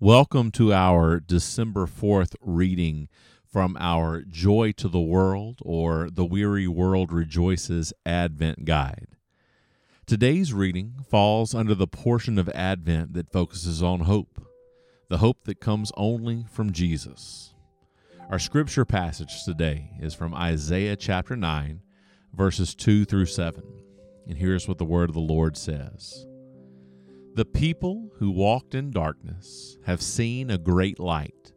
Welcome to our December 4th reading from our Joy to the World or The Weary World Rejoices Advent Guide. Today's reading falls under the portion of Advent that focuses on hope, the hope that comes only from Jesus. Our scripture passage today is from Isaiah chapter 9, verses 2 through 7. And here's what the word of the Lord says. The people who walked in darkness have seen a great light.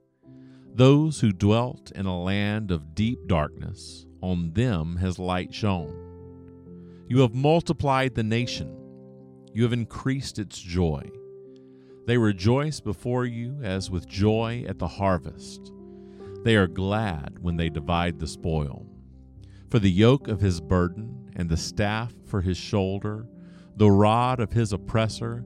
Those who dwelt in a land of deep darkness, on them has light shone. You have multiplied the nation, you have increased its joy. They rejoice before you as with joy at the harvest. They are glad when they divide the spoil. For the yoke of his burden and the staff for his shoulder, the rod of his oppressor,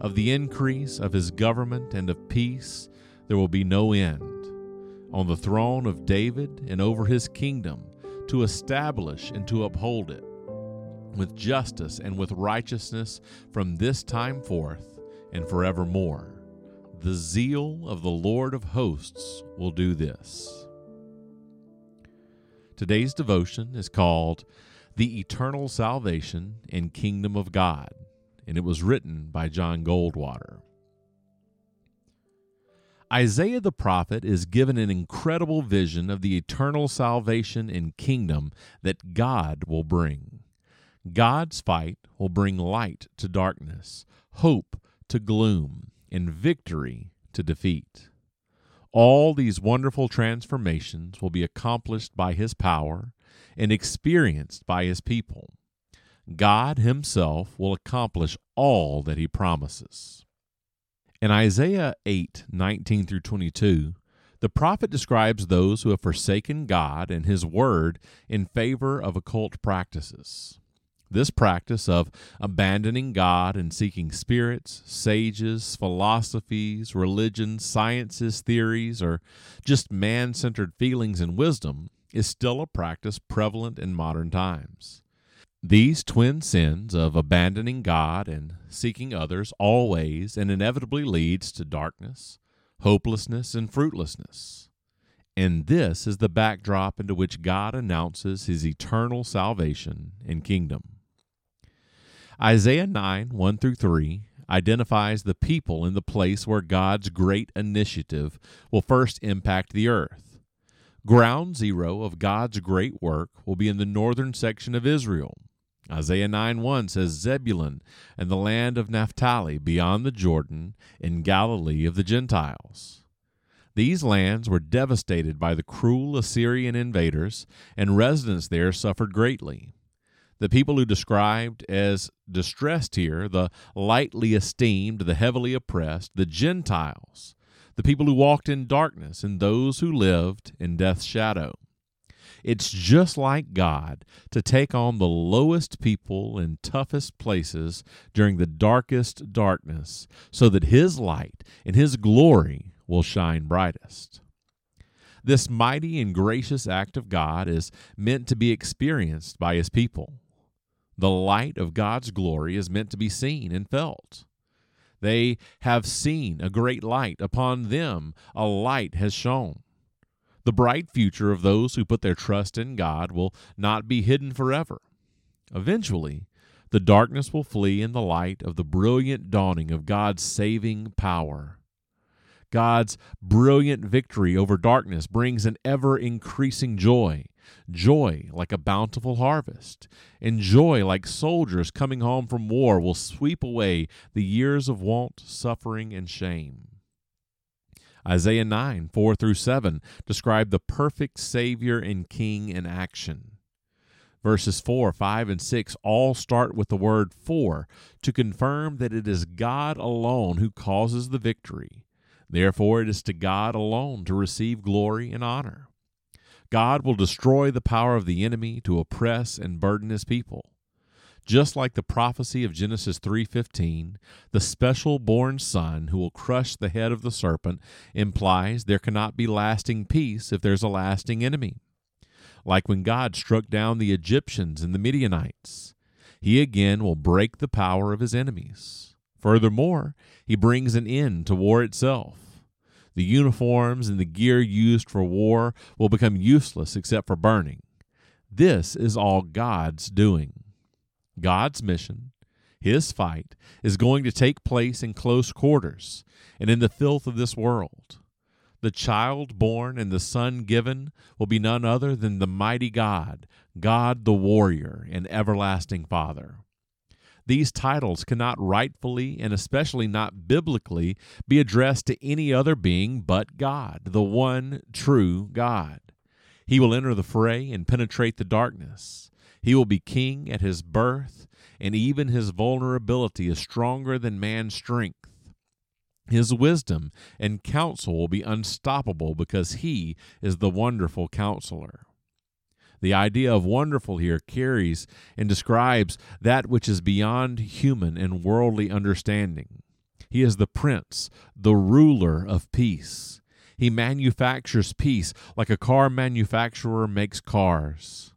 Of the increase of his government and of peace there will be no end. On the throne of David and over his kingdom, to establish and to uphold it, with justice and with righteousness from this time forth and forevermore. The zeal of the Lord of hosts will do this. Today's devotion is called The Eternal Salvation and Kingdom of God and it was written by John Goldwater. Isaiah the prophet is given an incredible vision of the eternal salvation and kingdom that God will bring. God's fight will bring light to darkness, hope to gloom, and victory to defeat. All these wonderful transformations will be accomplished by His power and experienced by His people. God Himself will accomplish all that He promises. In Isaiah 8 19 through 22, the prophet describes those who have forsaken God and His Word in favor of occult practices. This practice of abandoning God and seeking spirits, sages, philosophies, religions, sciences, theories, or just man centered feelings and wisdom is still a practice prevalent in modern times. These twin sins of abandoning God and seeking others always and inevitably leads to darkness, hopelessness, and fruitlessness. And this is the backdrop into which God announces his eternal salvation and kingdom. Isaiah 9 1 through 3 identifies the people in the place where God's great initiative will first impact the earth. Ground zero of God's great work will be in the northern section of Israel, Isaiah 9 1 says, Zebulun and the land of Naphtali beyond the Jordan in Galilee of the Gentiles. These lands were devastated by the cruel Assyrian invaders, and residents there suffered greatly. The people who described as distressed here, the lightly esteemed, the heavily oppressed, the Gentiles, the people who walked in darkness, and those who lived in death's shadow. It's just like God to take on the lowest people in toughest places during the darkest darkness so that His light and His glory will shine brightest. This mighty and gracious act of God is meant to be experienced by His people. The light of God's glory is meant to be seen and felt. They have seen a great light. Upon them a light has shone. The bright future of those who put their trust in God will not be hidden forever. Eventually, the darkness will flee in the light of the brilliant dawning of God's saving power. God's brilliant victory over darkness brings an ever increasing joy, joy like a bountiful harvest, and joy like soldiers coming home from war will sweep away the years of want, suffering, and shame. Isaiah 9, 4 through 7 describe the perfect Savior and King in action. Verses 4, 5, and 6 all start with the word for to confirm that it is God alone who causes the victory. Therefore, it is to God alone to receive glory and honor. God will destroy the power of the enemy to oppress and burden his people. Just like the prophecy of Genesis 3:15, the special born son who will crush the head of the serpent implies there cannot be lasting peace if there's a lasting enemy like when God struck down the Egyptians and the Midianites. He again will break the power of his enemies. Furthermore, he brings an end to war itself. The uniforms and the gear used for war will become useless except for burning. This is all God's doing. God's mission, his fight, is going to take place in close quarters and in the filth of this world. The child born and the son given will be none other than the mighty God, God the warrior and everlasting Father. These titles cannot rightfully and especially not biblically be addressed to any other being but God, the one true God. He will enter the fray and penetrate the darkness. He will be king at his birth, and even his vulnerability is stronger than man's strength. His wisdom and counsel will be unstoppable because he is the wonderful counselor. The idea of wonderful here carries and describes that which is beyond human and worldly understanding. He is the prince, the ruler of peace. He manufactures peace like a car manufacturer makes cars.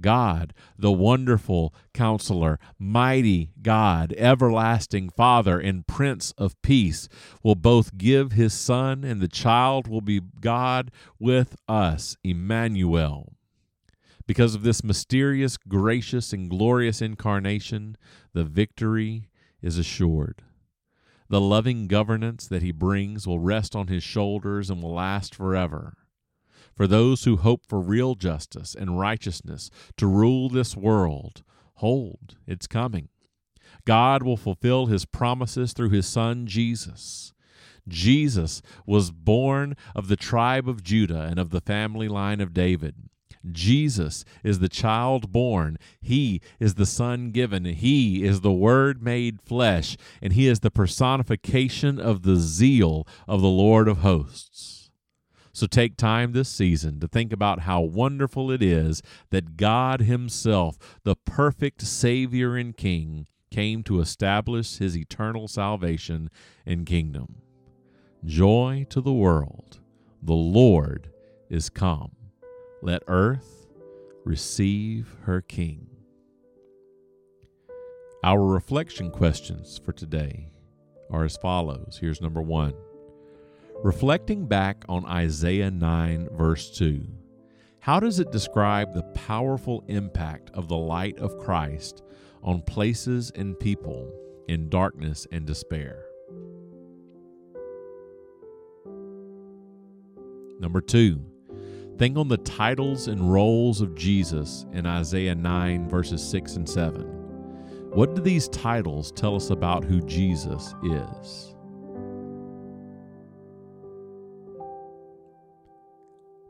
God, the wonderful counselor, mighty God, everlasting Father, and Prince of Peace, will both give his Son, and the child will be God with us, Emmanuel. Because of this mysterious, gracious, and glorious incarnation, the victory is assured. The loving governance that he brings will rest on his shoulders and will last forever. For those who hope for real justice and righteousness to rule this world, hold, it's coming. God will fulfill his promises through his son Jesus. Jesus was born of the tribe of Judah and of the family line of David. Jesus is the child born. He is the Son given. He is the Word made flesh. And He is the personification of the zeal of the Lord of hosts. So take time this season to think about how wonderful it is that God Himself, the perfect Savior and King, came to establish His eternal salvation and kingdom. Joy to the world. The Lord is come. Let earth receive her King. Our reflection questions for today are as follows. Here's number one Reflecting back on Isaiah 9, verse 2, how does it describe the powerful impact of the light of Christ on places and people in darkness and despair? Number two, think on the titles and roles of Jesus in Isaiah 9, verses 6 and 7. What do these titles tell us about who Jesus is?